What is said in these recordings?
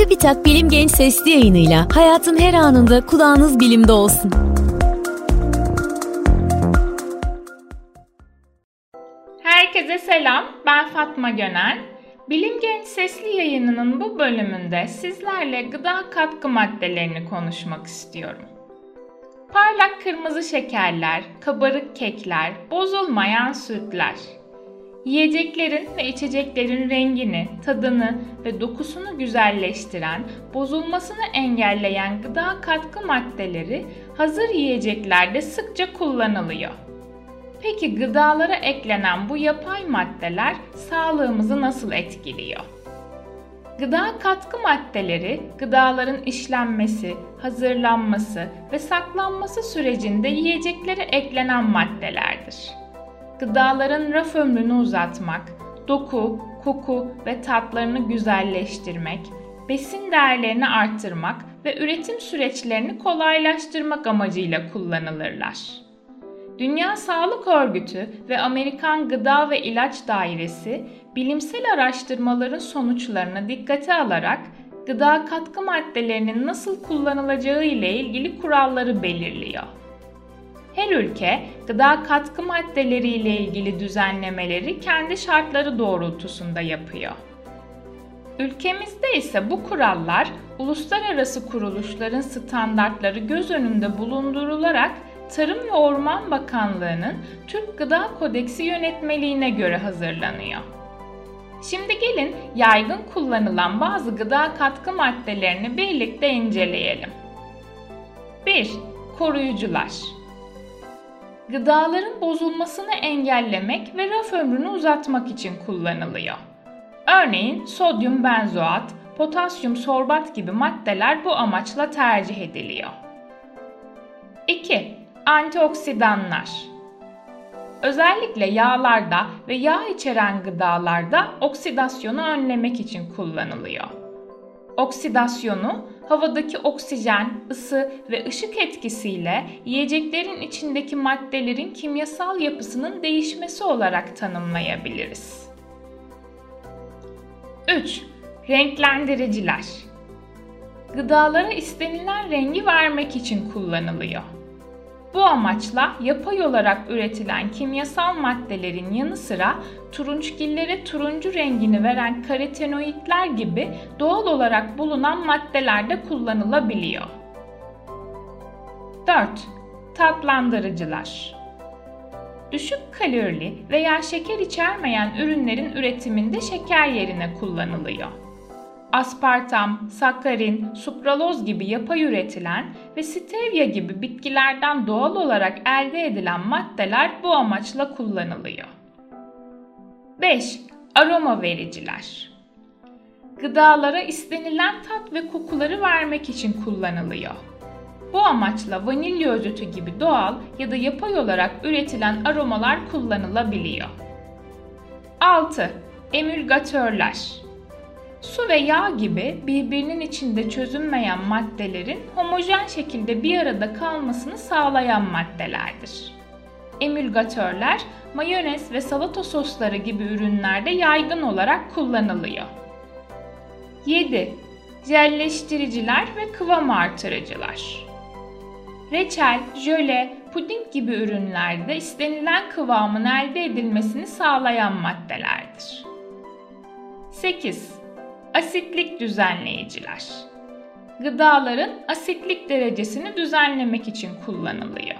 Çubitak Bilim Genç Sesli yayınıyla hayatın her anında kulağınız bilimde olsun. Herkese selam, ben Fatma Gönel. Bilim Genç Sesli yayınının bu bölümünde sizlerle gıda katkı maddelerini konuşmak istiyorum. Parlak kırmızı şekerler, kabarık kekler, bozulmayan sütler. Yiyeceklerin ve içeceklerin rengini, tadını ve dokusunu güzelleştiren, bozulmasını engelleyen gıda katkı maddeleri hazır yiyeceklerde sıkça kullanılıyor. Peki gıdalara eklenen bu yapay maddeler sağlığımızı nasıl etkiliyor? Gıda katkı maddeleri, gıdaların işlenmesi, hazırlanması ve saklanması sürecinde yiyeceklere eklenen maddelerdir. Gıdaların raf ömrünü uzatmak, doku, koku ve tatlarını güzelleştirmek, besin değerlerini arttırmak ve üretim süreçlerini kolaylaştırmak amacıyla kullanılırlar. Dünya Sağlık Örgütü ve Amerikan Gıda ve İlaç Dairesi bilimsel araştırmaların sonuçlarını dikkate alarak gıda katkı maddelerinin nasıl kullanılacağı ile ilgili kuralları belirliyor. Her ülke gıda katkı maddeleri ile ilgili düzenlemeleri kendi şartları doğrultusunda yapıyor. Ülkemizde ise bu kurallar uluslararası kuruluşların standartları göz önünde bulundurularak Tarım ve Orman Bakanlığı'nın Türk Gıda Kodeksi yönetmeliğine göre hazırlanıyor. Şimdi gelin yaygın kullanılan bazı gıda katkı maddelerini birlikte inceleyelim. 1. Koruyucular Gıdaların bozulmasını engellemek ve raf ömrünü uzatmak için kullanılıyor. Örneğin sodyum benzoat, potasyum sorbat gibi maddeler bu amaçla tercih ediliyor. 2. Antioksidanlar Özellikle yağlarda ve yağ içeren gıdalarda oksidasyonu önlemek için kullanılıyor. Oksidasyonu havadaki oksijen, ısı ve ışık etkisiyle yiyeceklerin içindeki maddelerin kimyasal yapısının değişmesi olarak tanımlayabiliriz. 3. Renklendiriciler Gıdalara istenilen rengi vermek için kullanılıyor. Bu amaçla yapay olarak üretilen kimyasal maddelerin yanı sıra turunçgillere turuncu rengini veren karotenoidler gibi doğal olarak bulunan maddeler de kullanılabiliyor. 4. Tatlandırıcılar Düşük kalorili veya şeker içermeyen ürünlerin üretiminde şeker yerine kullanılıyor aspartam, sakarin, sukraloz gibi yapay üretilen ve stevia gibi bitkilerden doğal olarak elde edilen maddeler bu amaçla kullanılıyor. 5. Aroma vericiler Gıdalara istenilen tat ve kokuları vermek için kullanılıyor. Bu amaçla vanilya özütü gibi doğal ya da yapay olarak üretilen aromalar kullanılabiliyor. 6. Emülgatörler Su ve yağ gibi birbirinin içinde çözünmeyen maddelerin homojen şekilde bir arada kalmasını sağlayan maddelerdir. Emülgatörler mayonez ve salata sosları gibi ürünlerde yaygın olarak kullanılıyor. 7. Jelleştiriciler ve kıvam artırıcılar. Reçel, jöle, puding gibi ürünlerde istenilen kıvamın elde edilmesini sağlayan maddelerdir. 8. Asitlik düzenleyiciler. Gıdaların asitlik derecesini düzenlemek için kullanılıyor.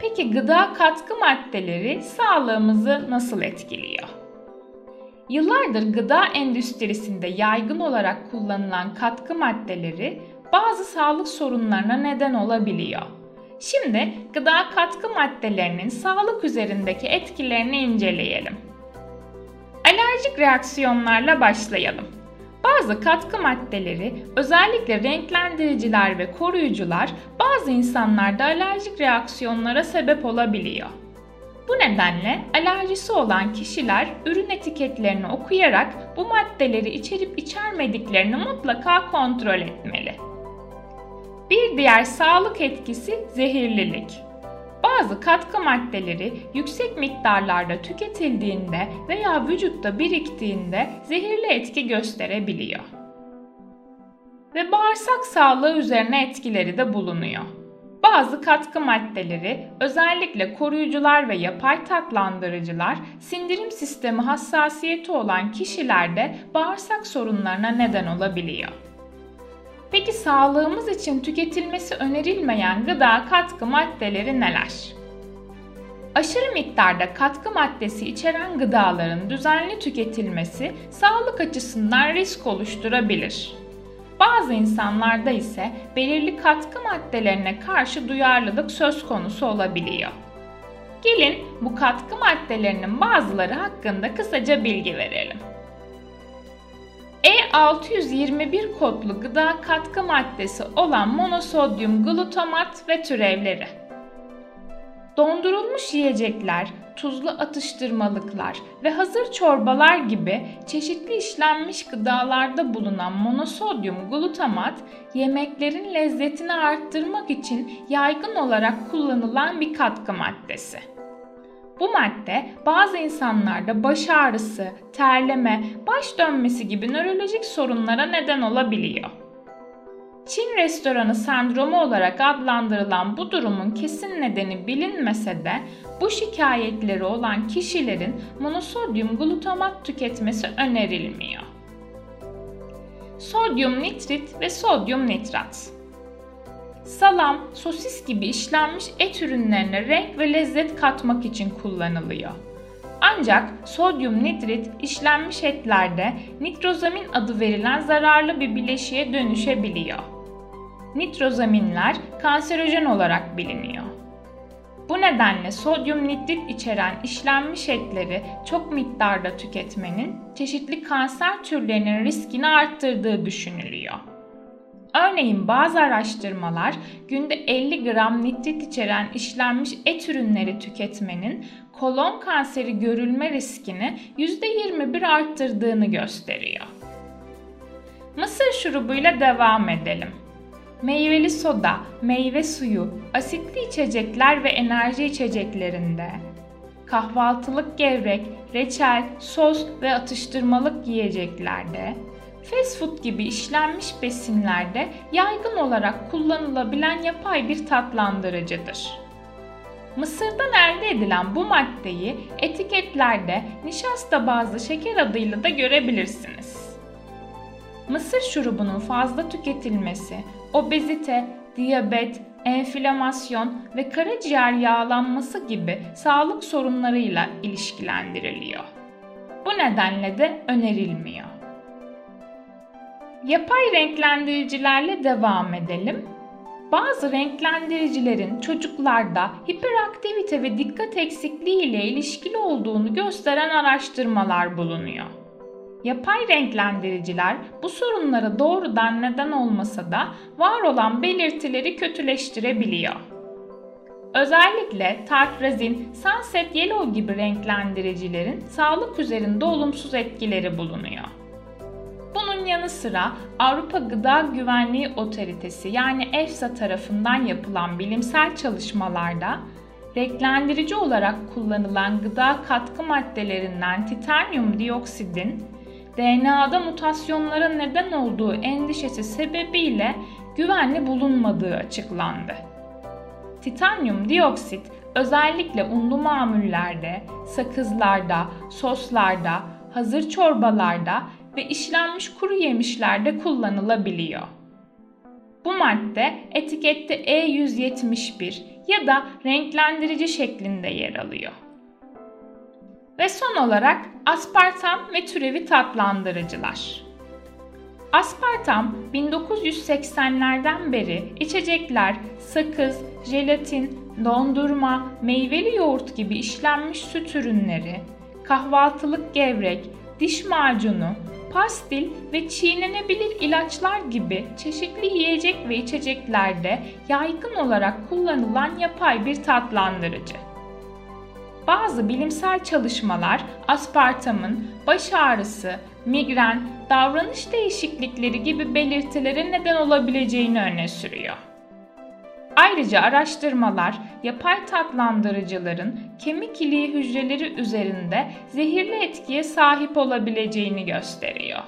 Peki gıda katkı maddeleri sağlığımızı nasıl etkiliyor? Yıllardır gıda endüstrisinde yaygın olarak kullanılan katkı maddeleri bazı sağlık sorunlarına neden olabiliyor. Şimdi gıda katkı maddelerinin sağlık üzerindeki etkilerini inceleyelim. Alerjik reaksiyonlarla başlayalım. Bazı katkı maddeleri, özellikle renklendiriciler ve koruyucular bazı insanlarda alerjik reaksiyonlara sebep olabiliyor. Bu nedenle alerjisi olan kişiler ürün etiketlerini okuyarak bu maddeleri içerip içermediklerini mutlaka kontrol etmeli. Bir diğer sağlık etkisi zehirlilik. Bazı katkı maddeleri yüksek miktarlarda tüketildiğinde veya vücutta biriktiğinde zehirli etki gösterebiliyor. ve bağırsak sağlığı üzerine etkileri de bulunuyor. Bazı katkı maddeleri, özellikle koruyucular ve yapay tatlandırıcılar, sindirim sistemi hassasiyeti olan kişilerde bağırsak sorunlarına neden olabiliyor. Peki sağlığımız için tüketilmesi önerilmeyen gıda katkı maddeleri neler? Aşırı miktarda katkı maddesi içeren gıdaların düzenli tüketilmesi sağlık açısından risk oluşturabilir. Bazı insanlarda ise belirli katkı maddelerine karşı duyarlılık söz konusu olabiliyor. Gelin bu katkı maddelerinin bazıları hakkında kısaca bilgi verelim. E621 kodlu gıda katkı maddesi olan monosodyum glutamat ve türevleri. Dondurulmuş yiyecekler, tuzlu atıştırmalıklar ve hazır çorbalar gibi çeşitli işlenmiş gıdalarda bulunan monosodyum glutamat yemeklerin lezzetini arttırmak için yaygın olarak kullanılan bir katkı maddesi. Bu madde bazı insanlarda baş ağrısı, terleme, baş dönmesi gibi nörolojik sorunlara neden olabiliyor. Çin restoranı sendromu olarak adlandırılan bu durumun kesin nedeni bilinmese de bu şikayetleri olan kişilerin monosodyum glutamat tüketmesi önerilmiyor. Sodyum nitrit ve sodyum nitrat Salam, sosis gibi işlenmiş et ürünlerine renk ve lezzet katmak için kullanılıyor. Ancak sodyum nitrit işlenmiş etlerde nitrozamin adı verilen zararlı bir bileşiğe dönüşebiliyor. Nitrozaminler kanserojen olarak biliniyor. Bu nedenle sodyum nitrit içeren işlenmiş etleri çok miktarda tüketmenin çeşitli kanser türlerinin riskini arttırdığı düşünülüyor. Örneğin bazı araştırmalar günde 50 gram nitrit içeren işlenmiş et ürünleri tüketmenin kolon kanseri görülme riskini %21 arttırdığını gösteriyor. Mısır şurubuyla devam edelim. Meyveli soda, meyve suyu, asitli içecekler ve enerji içeceklerinde, kahvaltılık gevrek, reçel, sos ve atıştırmalık yiyeceklerde, Fast food gibi işlenmiş besinlerde yaygın olarak kullanılabilen yapay bir tatlandırıcıdır. Mısırdan elde edilen bu maddeyi etiketlerde nişasta bazlı şeker adıyla da görebilirsiniz. Mısır şurubunun fazla tüketilmesi, obezite, diyabet, enflamasyon ve karaciğer yağlanması gibi sağlık sorunlarıyla ilişkilendiriliyor. Bu nedenle de önerilmiyor. Yapay renklendiricilerle devam edelim. Bazı renklendiricilerin çocuklarda hiperaktivite ve dikkat eksikliği ile ilişkili olduğunu gösteren araştırmalar bulunuyor. Yapay renklendiriciler bu sorunlara doğrudan neden olmasa da var olan belirtileri kötüleştirebiliyor. Özellikle tartrazin, sunset yellow gibi renklendiricilerin sağlık üzerinde olumsuz etkileri bulunuyor. Bunun yanı sıra Avrupa Gıda Güvenliği Otoritesi yani EFSA tarafından yapılan bilimsel çalışmalarda renklendirici olarak kullanılan gıda katkı maddelerinden titanyum dioksidin DNA'da mutasyonlara neden olduğu endişesi sebebiyle güvenli bulunmadığı açıklandı. Titanyum dioksit özellikle unlu mamullerde, sakızlarda, soslarda, hazır çorbalarda ve işlenmiş kuru yemişlerde kullanılabiliyor. Bu madde etikette E171 ya da renklendirici şeklinde yer alıyor. Ve son olarak aspartam ve türevi tatlandırıcılar. Aspartam 1980'lerden beri içecekler, sakız, jelatin, dondurma, meyveli yoğurt gibi işlenmiş süt ürünleri, kahvaltılık gevrek, diş macunu, pastil ve çiğnenebilir ilaçlar gibi çeşitli yiyecek ve içeceklerde yaygın olarak kullanılan yapay bir tatlandırıcı. Bazı bilimsel çalışmalar aspartamın baş ağrısı, migren, davranış değişiklikleri gibi belirtilere neden olabileceğini öne sürüyor. Ayrıca araştırmalar yapay tatlandırıcıların kemik iliği hücreleri üzerinde zehirli etkiye sahip olabileceğini gösteriyor.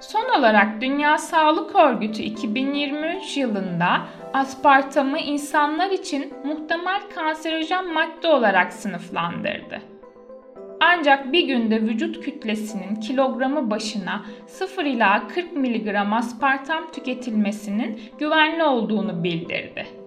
Son olarak Dünya Sağlık Örgütü 2023 yılında aspartamı insanlar için muhtemel kanserojen madde olarak sınıflandırdı. Ancak bir günde vücut kütlesinin kilogramı başına 0 ila 40 mg aspartam tüketilmesinin güvenli olduğunu bildirdi.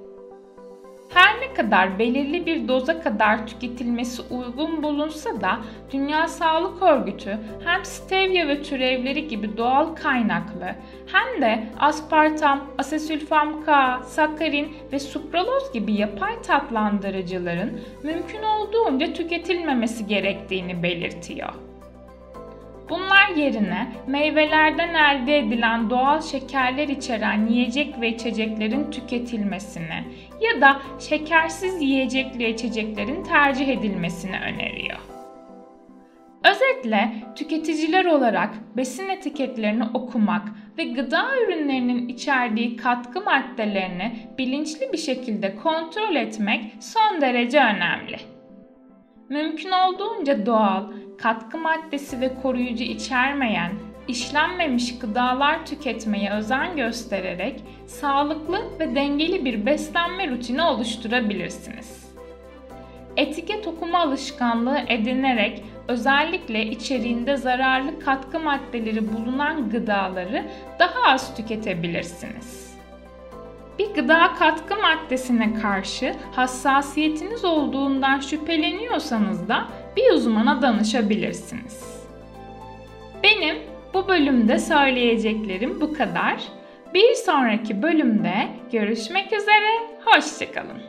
Her ne kadar belirli bir doza kadar tüketilmesi uygun bulunsa da Dünya Sağlık Örgütü hem stevia ve türevleri gibi doğal kaynaklı hem de aspartam, asesülfam K, sakarin ve sukraloz gibi yapay tatlandırıcıların mümkün olduğunca tüketilmemesi gerektiğini belirtiyor. Bunlar yerine meyvelerden elde edilen doğal şekerler içeren yiyecek ve içeceklerin tüketilmesini ya da şekersiz yiyecekli içeceklerin tercih edilmesini öneriyor. Özetle tüketiciler olarak besin etiketlerini okumak ve gıda ürünlerinin içerdiği katkı maddelerini bilinçli bir şekilde kontrol etmek son derece önemli. Mümkün olduğunca doğal, katkı maddesi ve koruyucu içermeyen, işlenmemiş gıdalar tüketmeye özen göstererek sağlıklı ve dengeli bir beslenme rutini oluşturabilirsiniz. Etiket okuma alışkanlığı edinerek özellikle içeriğinde zararlı katkı maddeleri bulunan gıdaları daha az tüketebilirsiniz. Bir gıda katkı maddesine karşı hassasiyetiniz olduğundan şüpheleniyorsanız da bir uzmana danışabilirsiniz. Benim bu bölümde söyleyeceklerim bu kadar. Bir sonraki bölümde görüşmek üzere, hoşçakalın.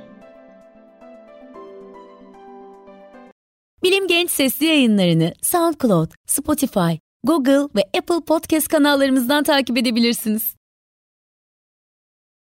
Bilim Genç sesli yayınlarını SoundCloud, Spotify, Google ve Apple Podcast kanallarımızdan takip edebilirsiniz.